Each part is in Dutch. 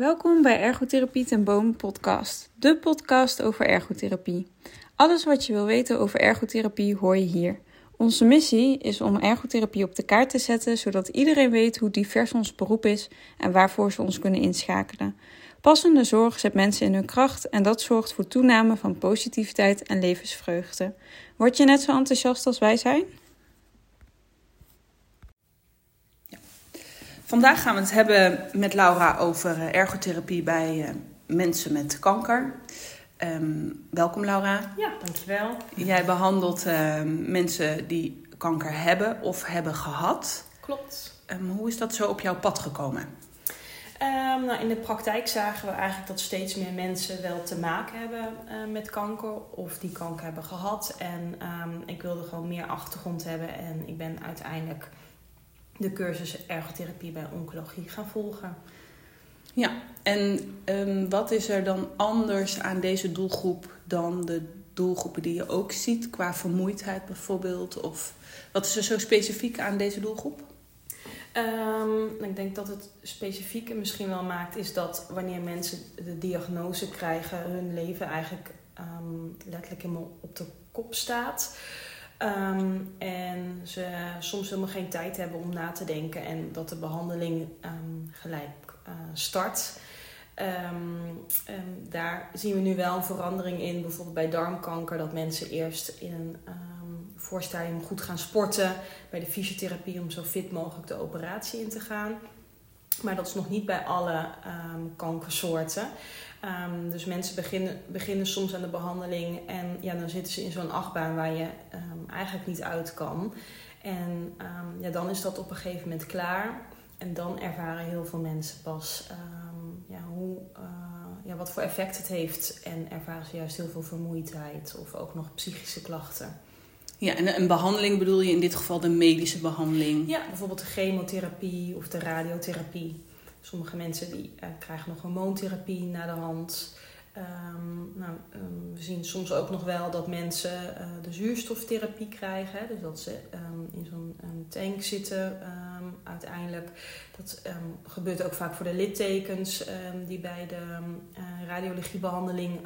Welkom bij Ergotherapie ten Boom podcast, de podcast over ergotherapie. Alles wat je wil weten over ergotherapie hoor je hier. Onze missie is om ergotherapie op de kaart te zetten, zodat iedereen weet hoe divers ons beroep is en waarvoor ze ons kunnen inschakelen. Passende zorg zet mensen in hun kracht en dat zorgt voor toename van positiviteit en levensvreugde. Word je net zo enthousiast als wij zijn? Vandaag gaan we het hebben met Laura over eh, ergotherapie bij uh, mensen met kanker. Um, welkom Laura. Ja, dankjewel. Jij behandelt uh, mensen die kanker hebben of hebben gehad. Klopt. Um, hoe is dat zo op jouw pad gekomen? Um, nou, in de praktijk zagen we eigenlijk dat steeds meer mensen wel te maken hebben uh, met kanker of die kanker hebben gehad. En ik wilde gewoon meer achtergrond hebben en ik ben uiteindelijk de cursus ergotherapie bij oncologie gaan volgen. Ja, en um, wat is er dan anders aan deze doelgroep dan de doelgroepen die je ook ziet, qua vermoeidheid bijvoorbeeld? Of wat is er zo specifiek aan deze doelgroep? Um, ik denk dat het specifieke misschien wel maakt, is dat wanneer mensen de diagnose krijgen, hun leven eigenlijk um, letterlijk helemaal op de kop staat. Um, en ze soms helemaal geen tijd hebben om na te denken en dat de behandeling um, gelijk uh, start. Um, daar zien we nu wel een verandering in, bijvoorbeeld bij darmkanker, dat mensen eerst in een voorstadium goed gaan sporten, bij de fysiotherapie om zo fit mogelijk de operatie in te gaan. Maar dat is nog niet bij alle kankersoorten. Um, dus mensen beginnen, beginnen soms aan de behandeling en ja, dan zitten ze in zo'n achtbaan waar je um, eigenlijk niet uit kan. En ja, dan is dat op een gegeven moment klaar. En dan ervaren heel veel mensen pas ja, hoe, uh, ja, wat voor effect het heeft. En ervaren ze juist heel veel vermoeidheid of ook nog psychische klachten. Ja, en een behandeling bedoel je in dit geval de medische behandeling? Ja, bijvoorbeeld de chemotherapie of de radiotherapie. Sommige mensen die uh, krijgen nog hormoontherapie na de hand. Um, nou, um, we zien soms ook nog wel dat mensen uh, de zuurstoftherapie krijgen. Dus dat ze um, in zo'n tank zitten uiteindelijk. Dat gebeurt ook vaak voor de littekens die bij de uh, radiologiebehandeling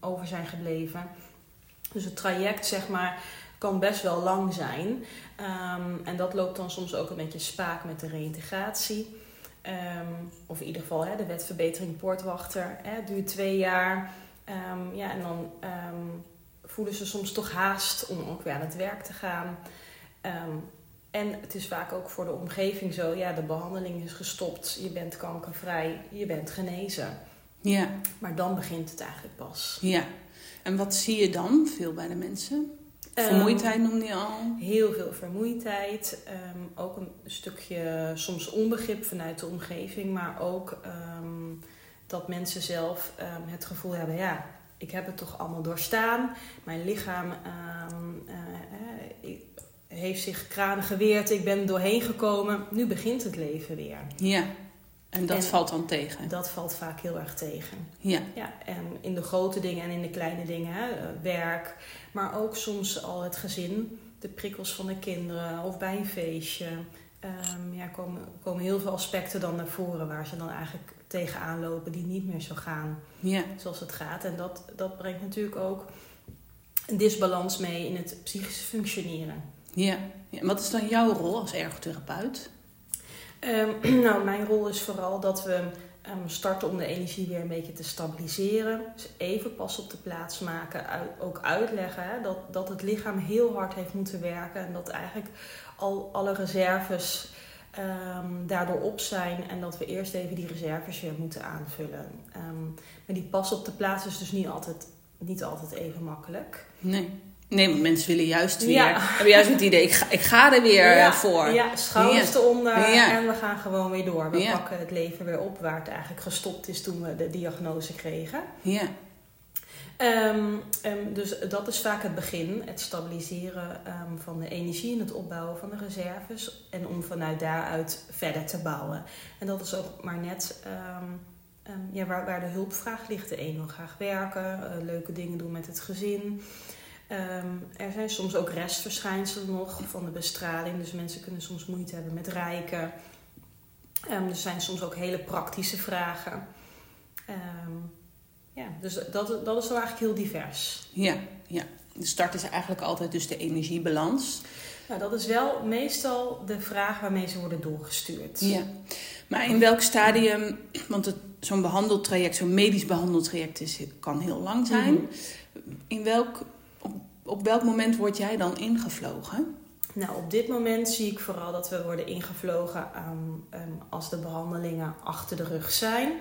over zijn gebleven. Dus het traject, zeg maar, kan best wel lang zijn. en dat loopt dan soms ook een beetje spaak met de reïntegratie. Um, of in ieder geval hè, de wetverbetering poortwachter. Hè, duurt twee jaar. Um, ja, en dan voelen ze soms toch haast om ook weer aan het werk te gaan. en het is vaak ook voor de omgeving zo. Ja, de behandeling is gestopt. Je bent kankervrij. Je bent genezen. Ja. Maar dan begint het eigenlijk pas. Ja. En wat zie je dan veel bij de mensen? Vermoeidheid um, noemde je al? Heel veel vermoeidheid. Um, ook een stukje soms onbegrip vanuit de omgeving. Maar ook um, dat mensen zelf het gevoel hebben... ja, ik heb het toch allemaal doorstaan. Mijn lichaam uh, heeft zich kranen geweerd. Ik ben doorheen gekomen. Nu begint het leven weer. Ja. En dat valt dan tegen? Dat valt vaak heel erg tegen. Ja. ja en in de grote dingen en in de kleine dingen, hè, werk, maar ook soms al het gezin, de prikkels van de kinderen of bij een feestje. Um, ja, komen, komen heel veel aspecten dan naar voren waar ze dan eigenlijk tegenaan lopen die niet meer zo gaan ja. zoals het gaat. En dat, dat brengt natuurlijk ook een disbalans mee in het psychische functioneren. Ja. ja. En wat is dan jouw rol als ergotherapeut? Um, nou, mijn rol is vooral dat we um, starten om de energie weer een beetje te stabiliseren. Dus even pas op de plaats maken. Ook uitleggen hè, dat, dat het lichaam heel hard heeft moeten werken. En dat eigenlijk al alle reserves um, daardoor op zijn. En dat we eerst even die reserves weer moeten aanvullen. maar die pas op de plaats is dus niet altijd, niet altijd even makkelijk. Nee. Nee, want mensen willen juist weer. Ja. Hebben juist het idee, ik ga, ik ga er weer ja, voor. Ja, schouders eronder en we gaan gewoon weer door. We pakken het leven weer op waar het eigenlijk gestopt is toen we de diagnose kregen. Ja. Um, um, dus dat is vaak het begin, het stabiliseren um, van de energie en het opbouwen van de reserves. En om vanuit daaruit verder te bouwen. En dat is ook maar net ja, waar, waar de hulpvraag ligt. De een wil graag werken, uh, leuke dingen doen met het gezin. Um, er zijn soms ook restverschijnselen nog van de bestraling. Dus mensen kunnen soms moeite hebben met rijken. Um, er zijn soms ook hele praktische vragen. Ehm, ja, dus dat, dat is zo eigenlijk heel divers. Ja, ja. De start is eigenlijk altijd dus de energiebalans. Nou, dat is wel meestal de vraag waarmee ze worden doorgestuurd. Ja. Maar in welk stadium, want zo'n behandeltraject, zo'n medisch behandeltraject is, kan heel lang zijn. Mhm. In welk, op, welk moment word jij dan ingevlogen? Nou, op dit moment zie ik vooral dat we worden ingevlogen ehm, ehm, als de behandelingen achter de rug zijn.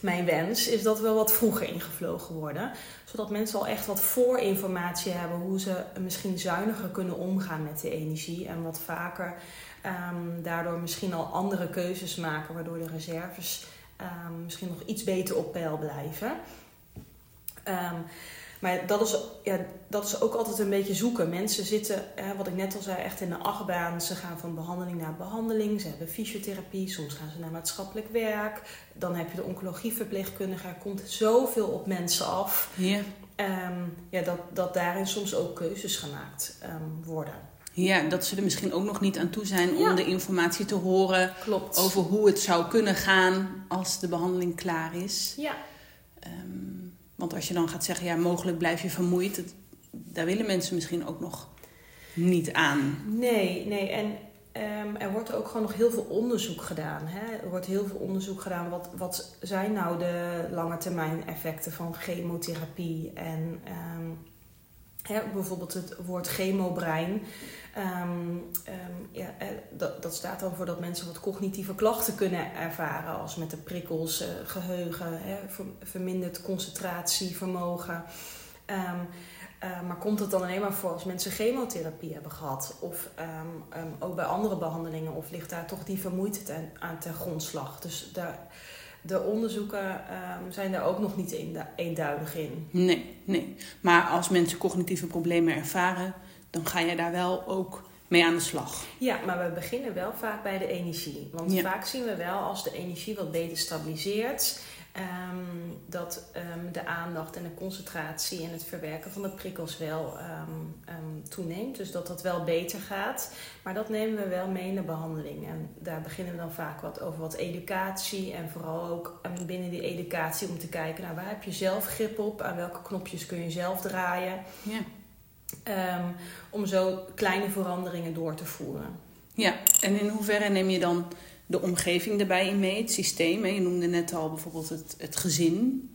Mijn wens is dat we wat vroeger ingevlogen worden, zodat mensen al echt wat voorinformatie hebben hoe ze misschien zuiniger kunnen omgaan met de energie en wat vaker ehm, daardoor misschien al andere keuzes maken, waardoor de reserves misschien nog iets beter op peil blijven. Maar dat is, ja, dat is ook altijd een beetje zoeken. Mensen zitten, hè, wat ik net al zei, echt in de achtbaan. Ze gaan van behandeling naar behandeling. Ze hebben fysiotherapie. Soms gaan ze naar maatschappelijk werk. Dan heb je de oncologieverpleegkundige. Er komt zoveel op mensen af. Ja. Ehm, ja, dat, dat daarin soms ook keuzes gemaakt ehm, worden. Ja, dat ze er misschien ook nog niet aan toe zijn om Ja. de informatie te horen Klopt. over hoe het zou kunnen gaan als de behandeling klaar is. Ja, Ehm, want als je dan gaat zeggen, ja, mogelijk blijf je vermoeid, dat, daar willen mensen misschien ook nog niet aan. nee, nee. En ehm, er wordt ook gewoon nog heel veel onderzoek gedaan. Hè? Er wordt heel veel onderzoek gedaan. Wat, wat zijn nou de lange termijn effecten van chemotherapie? En ehm, bijvoorbeeld het woord chemobrein. Ehm, ehm, ja, eh, dat, dat staat dan voor dat mensen wat cognitieve klachten kunnen ervaren. Als met de prikkels, eh, geheugen, verminderd concentratievermogen. Eh, maar komt het dan alleen maar voor als mensen chemotherapie hebben gehad? Of ook bij andere behandelingen? Of ligt daar toch die vermoeidheid aan, aan ten grondslag? Dus daar, de onderzoeken ehm, zijn daar ook nog niet eendu- eenduidig in. Nee, nee. Maar als mensen cognitieve problemen ervaren, dan ga je daar wel ook mee aan de slag. Ja, maar we beginnen wel vaak bij de energie. Want Ja. vaak zien we wel als de energie wat beter stabiliseert, ehm, dat ehm, de aandacht en de concentratie en het verwerken van de prikkels wel ehm, toeneemt. Dus dat dat wel beter gaat. Maar dat nemen we wel mee in de behandeling. En daar beginnen we dan vaak wat over wat educatie. En vooral ook binnen die educatie om te kijken naar waar heb je zelf grip op, aan welke knopjes kun je zelf draaien. Ja. Om zo kleine veranderingen door te voeren. ja, en in hoeverre neem je dan de omgeving erbij in mee, het systeem? hè? Je noemde net al bijvoorbeeld het, het gezin.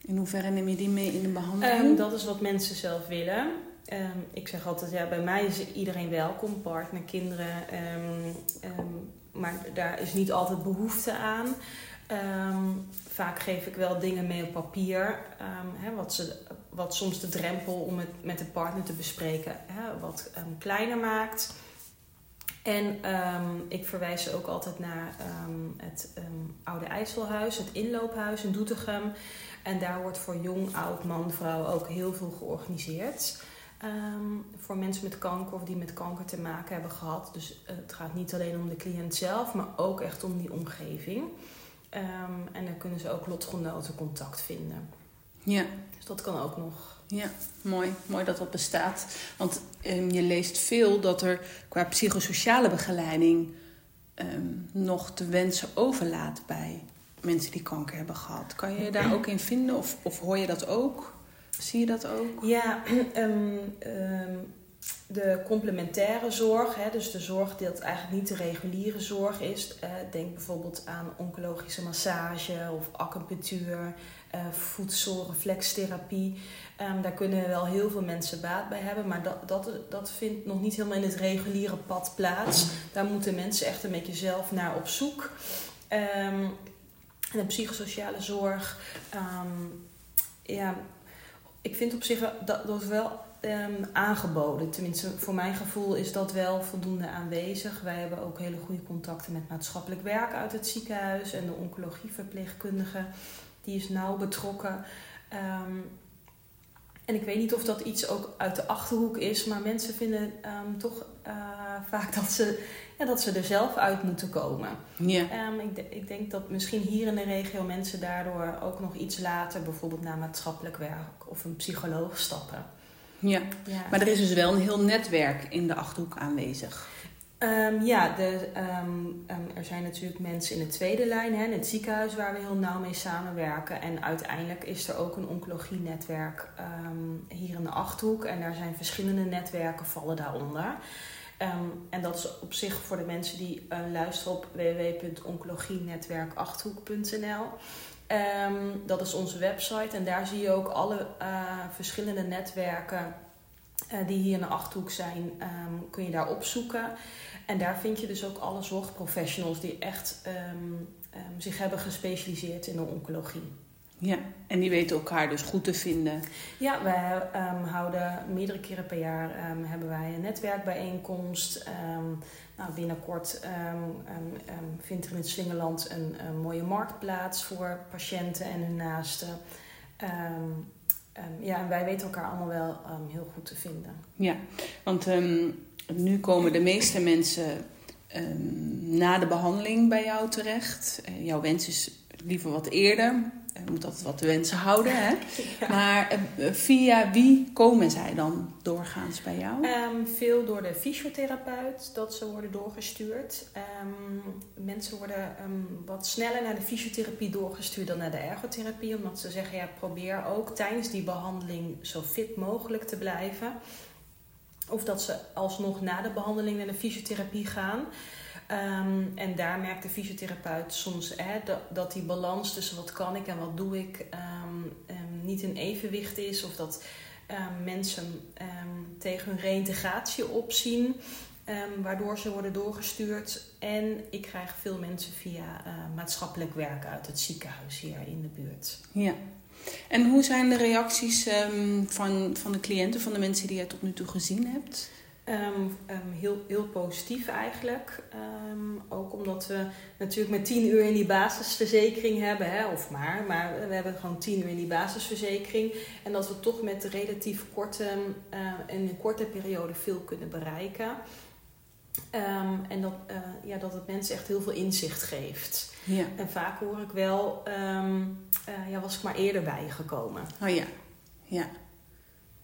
In hoeverre neem je die mee in de behandeling? Ehm, dat is wat mensen zelf willen. Ehm, ik zeg altijd, ja, bij mij is iedereen welkom, partner, kinderen. ehm, maar daar is niet altijd behoefte aan. Vaak geef ik wel dingen mee op papier. hè, wat, ze, wat soms de drempel om het met de partner te bespreken hè, wat kleiner maakt. En ehm, ik verwijs ze ook altijd naar ehm, het ehm, Oude IJsselhuis, het inloophuis in Doetinchem. En daar wordt voor jong, oud, man, vrouw ook heel veel georganiseerd. Voor mensen met kanker of die met kanker te maken hebben gehad. Dus eh, het gaat niet alleen om de cliënt zelf, maar ook echt om die omgeving. En dan kunnen ze ook lotgenoten contact vinden. Ja, Dus dat kan ook nog. ja, mooi. Mooi dat dat bestaat. Want ehm, je leest veel dat er qua psychosociale begeleiding ehm, nog te wensen overlaat bij mensen die kanker hebben gehad. Kan je je daar ook in vinden of, of hoor je dat ook? Zie je dat ook? Ja, ehm, ehm, de complementaire zorg, hè, dus de zorg die dat eigenlijk niet de reguliere zorg is. eh, denk bijvoorbeeld aan oncologische massage of acupunctuur, eh voedselreflextherapie. Ehm, daar kunnen wel heel veel mensen baat bij hebben, maar dat, dat, dat vindt nog niet helemaal in het reguliere pad plaats. Daar moeten mensen echt een beetje zelf naar op zoek. Ehm, en de psychosociale zorg, ehm, ja, ik vind op zich dat, dat wel ehm, aangeboden. Tenminste, voor mijn gevoel is dat wel voldoende aanwezig. Wij hebben ook hele goede contacten met maatschappelijk werk uit het ziekenhuis en de oncologieverpleegkundige. Die is nauw betrokken. Ehm, en ik weet niet of dat iets ook uit de achterhoek is, maar mensen vinden ehm, toch eh, vaak dat ze, ja, dat ze er zelf uit moeten komen. Ja, Ehm, ik, ik denk dat misschien hier in de regio mensen daardoor ook nog iets later, bijvoorbeeld naar maatschappelijk werk of een psycholoog stappen. ja. Ja. Maar er is dus wel een heel netwerk in de Achterhoek aanwezig. Ehm, ja, de, ehm, ehm, er zijn natuurlijk mensen in de tweede lijn, hè, in het ziekenhuis waar we heel nauw mee samenwerken. En uiteindelijk is er ook een oncologie-netwerk hier in de Achterhoek. En daar zijn verschillende netwerken vallen daaronder. en dat is op zich voor de mensen die uh, luisteren op www.oncologienetwerkachterhoek.nl. dat is onze website en daar zie je ook alle uh, verschillende netwerken uh, die hier in de Achterhoek zijn, kun je daar opzoeken. En daar vind je dus ook alle zorgprofessionals die echt ehm, ehm, zich hebben gespecialiseerd in de oncologie. Ja, en die weten elkaar dus goed te vinden. Ja, wij houden meerdere keren per jaar hebben wij een netwerkbijeenkomst. nou, binnenkort vindt er in het een, mooie marktplaats voor patiënten en hun naasten. Ja, en wij weten elkaar allemaal wel heel goed te vinden. Ja, want nu komen de meeste mensen um, na de behandeling bij jou terecht. Uh, jouw wens is liever wat eerder. Je moet altijd wat te wensen houden. Hè? Maar uh, via wie komen zij dan doorgaans bij jou? Um, veel door de fysiotherapeut, dat ze worden doorgestuurd. Um, mensen worden wat sneller naar de fysiotherapie doorgestuurd dan naar de ergotherapie. Omdat ze zeggen, ja, probeer ook tijdens die behandeling zo fit mogelijk te blijven. Of dat ze alsnog na de behandeling naar de fysiotherapie gaan. Ehm, en daar merkt de fysiotherapeut soms hè, dat, dat, die balans tussen wat kan ik en wat doe ik um, niet in evenwicht is. Of dat mensen tegen hun reïntegratie opzien. waardoor ze worden doorgestuurd. En ik krijg veel mensen via uh, maatschappelijk werk uit het ziekenhuis hier in de buurt. Ja, en hoe zijn de reacties van, van de cliënten, van de mensen die jij tot nu toe gezien hebt? Um, um, heel, heel positief eigenlijk. ook omdat we natuurlijk met tien uur in die basisverzekering hebben, hè, of maar, maar we hebben gewoon tien uur in die basisverzekering. En dat we toch met relatief korte, uh, in een korte periode veel kunnen bereiken. en dat, uh, ja, dat het mensen echt heel veel inzicht geeft. Ja. En vaak hoor ik wel, uh, ja, was ik maar eerder bij je gekomen. Oh ja, ja.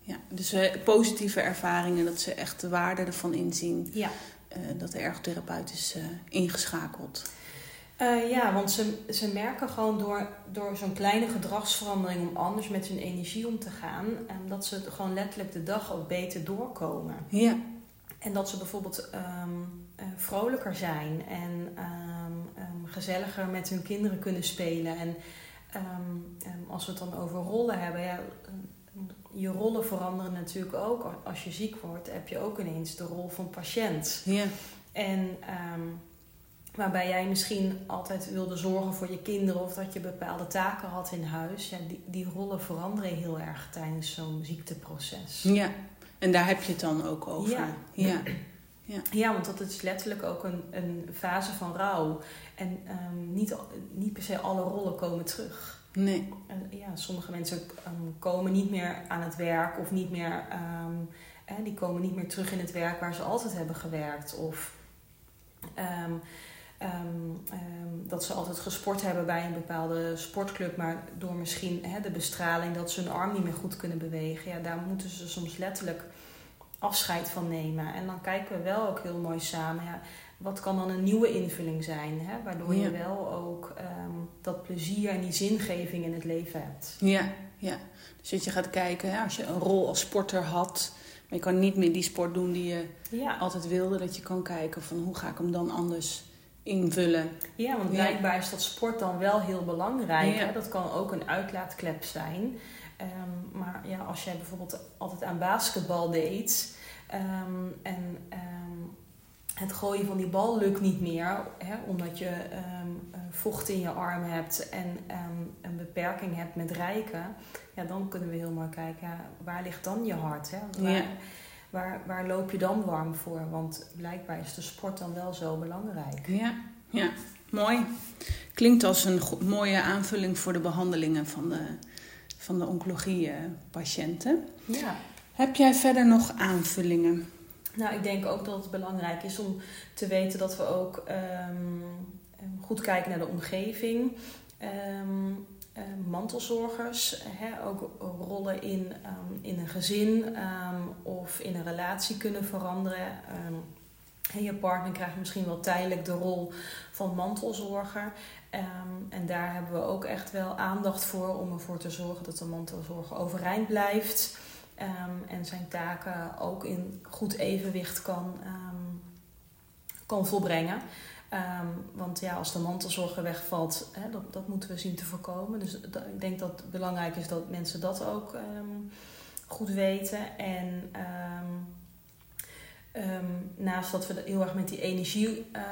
Ja. Dus uh, positieve ervaringen, dat ze echt de waarde ervan inzien. Ja. Uh, dat de ergotherapeut is ingeschakeld. ja, want ze, ze merken gewoon door, door zo'n kleine gedragsverandering om anders met hun energie om te gaan, um, dat ze gewoon letterlijk de dag ook beter doorkomen. Ja. En dat ze bijvoorbeeld um, vrolijker zijn en gezelliger met hun kinderen kunnen spelen. En als we het dan over rollen hebben, ja, je rollen veranderen natuurlijk ook. Als je ziek wordt, heb je ook ineens de rol van patiënt. Ja. En um, waarbij jij misschien altijd wilde zorgen voor je kinderen of dat je bepaalde taken had in huis. Ja, die, die rollen veranderen heel erg tijdens zo'n ziekteproces. Ja, en daar heb je het dan ook over. Ja. ja. Ja. ja, want dat is letterlijk ook een, een fase van rouw. En um, niet, niet per se alle rollen komen terug. Nee. En, ja, sommige mensen um, komen niet meer aan het werk of niet meer, um, eh, die komen niet meer terug in het werk waar ze altijd hebben gewerkt. Of dat ze altijd gesport hebben bij een bepaalde sportclub, maar door misschien hè, de bestraling dat ze hun arm niet meer goed kunnen bewegen. Ja, daar moeten ze soms letterlijk afscheid van nemen. En dan kijken we wel ook heel mooi samen. Ja, wat kan dan een nieuwe invulling zijn? Hè? Waardoor je wel ook ehm, dat plezier en die zingeving in het leven hebt. Ja, ja. Dus dat je gaat kijken, hè, als je een rol als sporter had, maar je kan niet meer die sport doen die je altijd wilde, dat je kan kijken van hoe ga ik hem dan anders invullen. Ja, want blijkbaar is dat sport dan wel heel belangrijk. Hè? Dat kan ook een uitlaatklep zijn. Ehm, maar ja, als jij bijvoorbeeld altijd aan basketbal deed um, en het gooien van die bal lukt niet meer, hè, omdat je vocht in je arm hebt en een beperking hebt met rijken, ja, dan kunnen we heel mooi kijken, waar ligt dan je hart? Hè? Waar, waar, waar loop je dan warm voor? Want blijkbaar is de sport dan wel zo belangrijk. Ja, ja. mooi. Klinkt als een mooie aanvulling voor de behandelingen van de van de oncologie-patiënten. Ja. Heb jij verder nog aanvullingen? Nou, ik denk ook dat het belangrijk is om te weten dat we ook ehm, goed kijken naar de omgeving. Um, mantelzorgers, hè, ook rollen in, in een gezin of in een relatie kunnen veranderen. En je partner krijgt misschien wel tijdelijk de rol van mantelzorger. Ehm, en daar hebben we ook echt wel aandacht voor om ervoor te zorgen dat de mantelzorger overeind blijft. Ehm, en zijn taken ook in goed evenwicht kan, um, kan volbrengen. want ja, als de mantelzorger wegvalt, hè, dat, dat moeten we zien te voorkomen. Dus ik denk dat het belangrijk is dat mensen dat ook goed weten. En naast dat we heel erg met die energie, uh,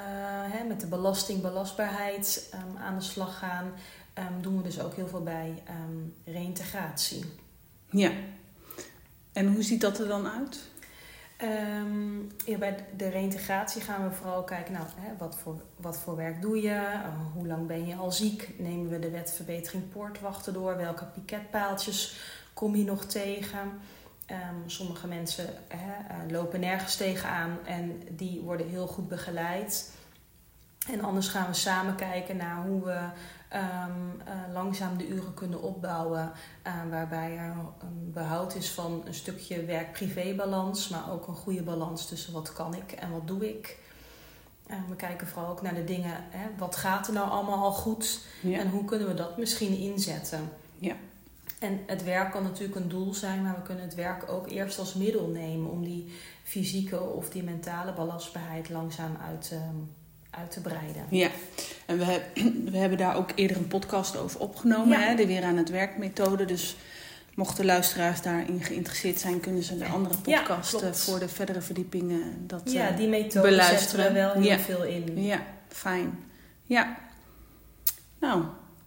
hè, met de belasting, belastbaarheid aan de slag gaan, doen we dus ook heel veel bij reïntegratie. Ja. En hoe ziet dat er dan uit? ja, bij de reïntegratie gaan we vooral kijken, nou, wat, voor, wat voor werk doe je? Uh, hoe lang ben je al ziek? Nemen we de wet verbetering poortwachten door? Welke piketpaaltjes kom je nog tegen? Um, sommige mensen hè, uh, lopen nergens tegenaan en die worden heel goed begeleid. En anders gaan we samen kijken naar hoe we um, uh, langzaam de uren kunnen opbouwen. Uh, waarbij er een behoud is van een stukje werk-privé-balans, maar ook een goede balans tussen wat kan ik en wat doe ik. we kijken vooral ook naar de dingen, hè, wat gaat er nou allemaal al goed ja. en hoe kunnen we dat misschien inzetten. Ja. En het werk kan natuurlijk een doel zijn, maar we kunnen het werk ook eerst als middel nemen om die fysieke of die mentale belastbaarheid langzaam uit, um, uit te breiden. Ja, en we, we hebben daar ook eerder een podcast over opgenomen, hè, de Weer aan het Werk methode. Dus mochten luisteraars daarin geïnteresseerd zijn, kunnen ze de andere podcast ja, voor de verdere verdiepingen dat Ja, die methode beluisteren. zetten we wel heel ja. veel in. Ja, fijn. Ja. Nou,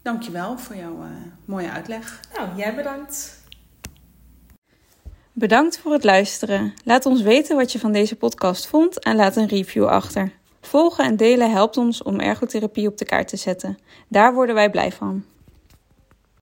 Dankjewel voor jouw uh, mooie uitleg. Nou, jij bedankt. Bedankt voor het luisteren. Laat ons weten wat je van deze podcast vond en laat een review achter. Volgen en delen helpt ons om ergotherapie op de kaart te zetten. Daar worden wij blij van.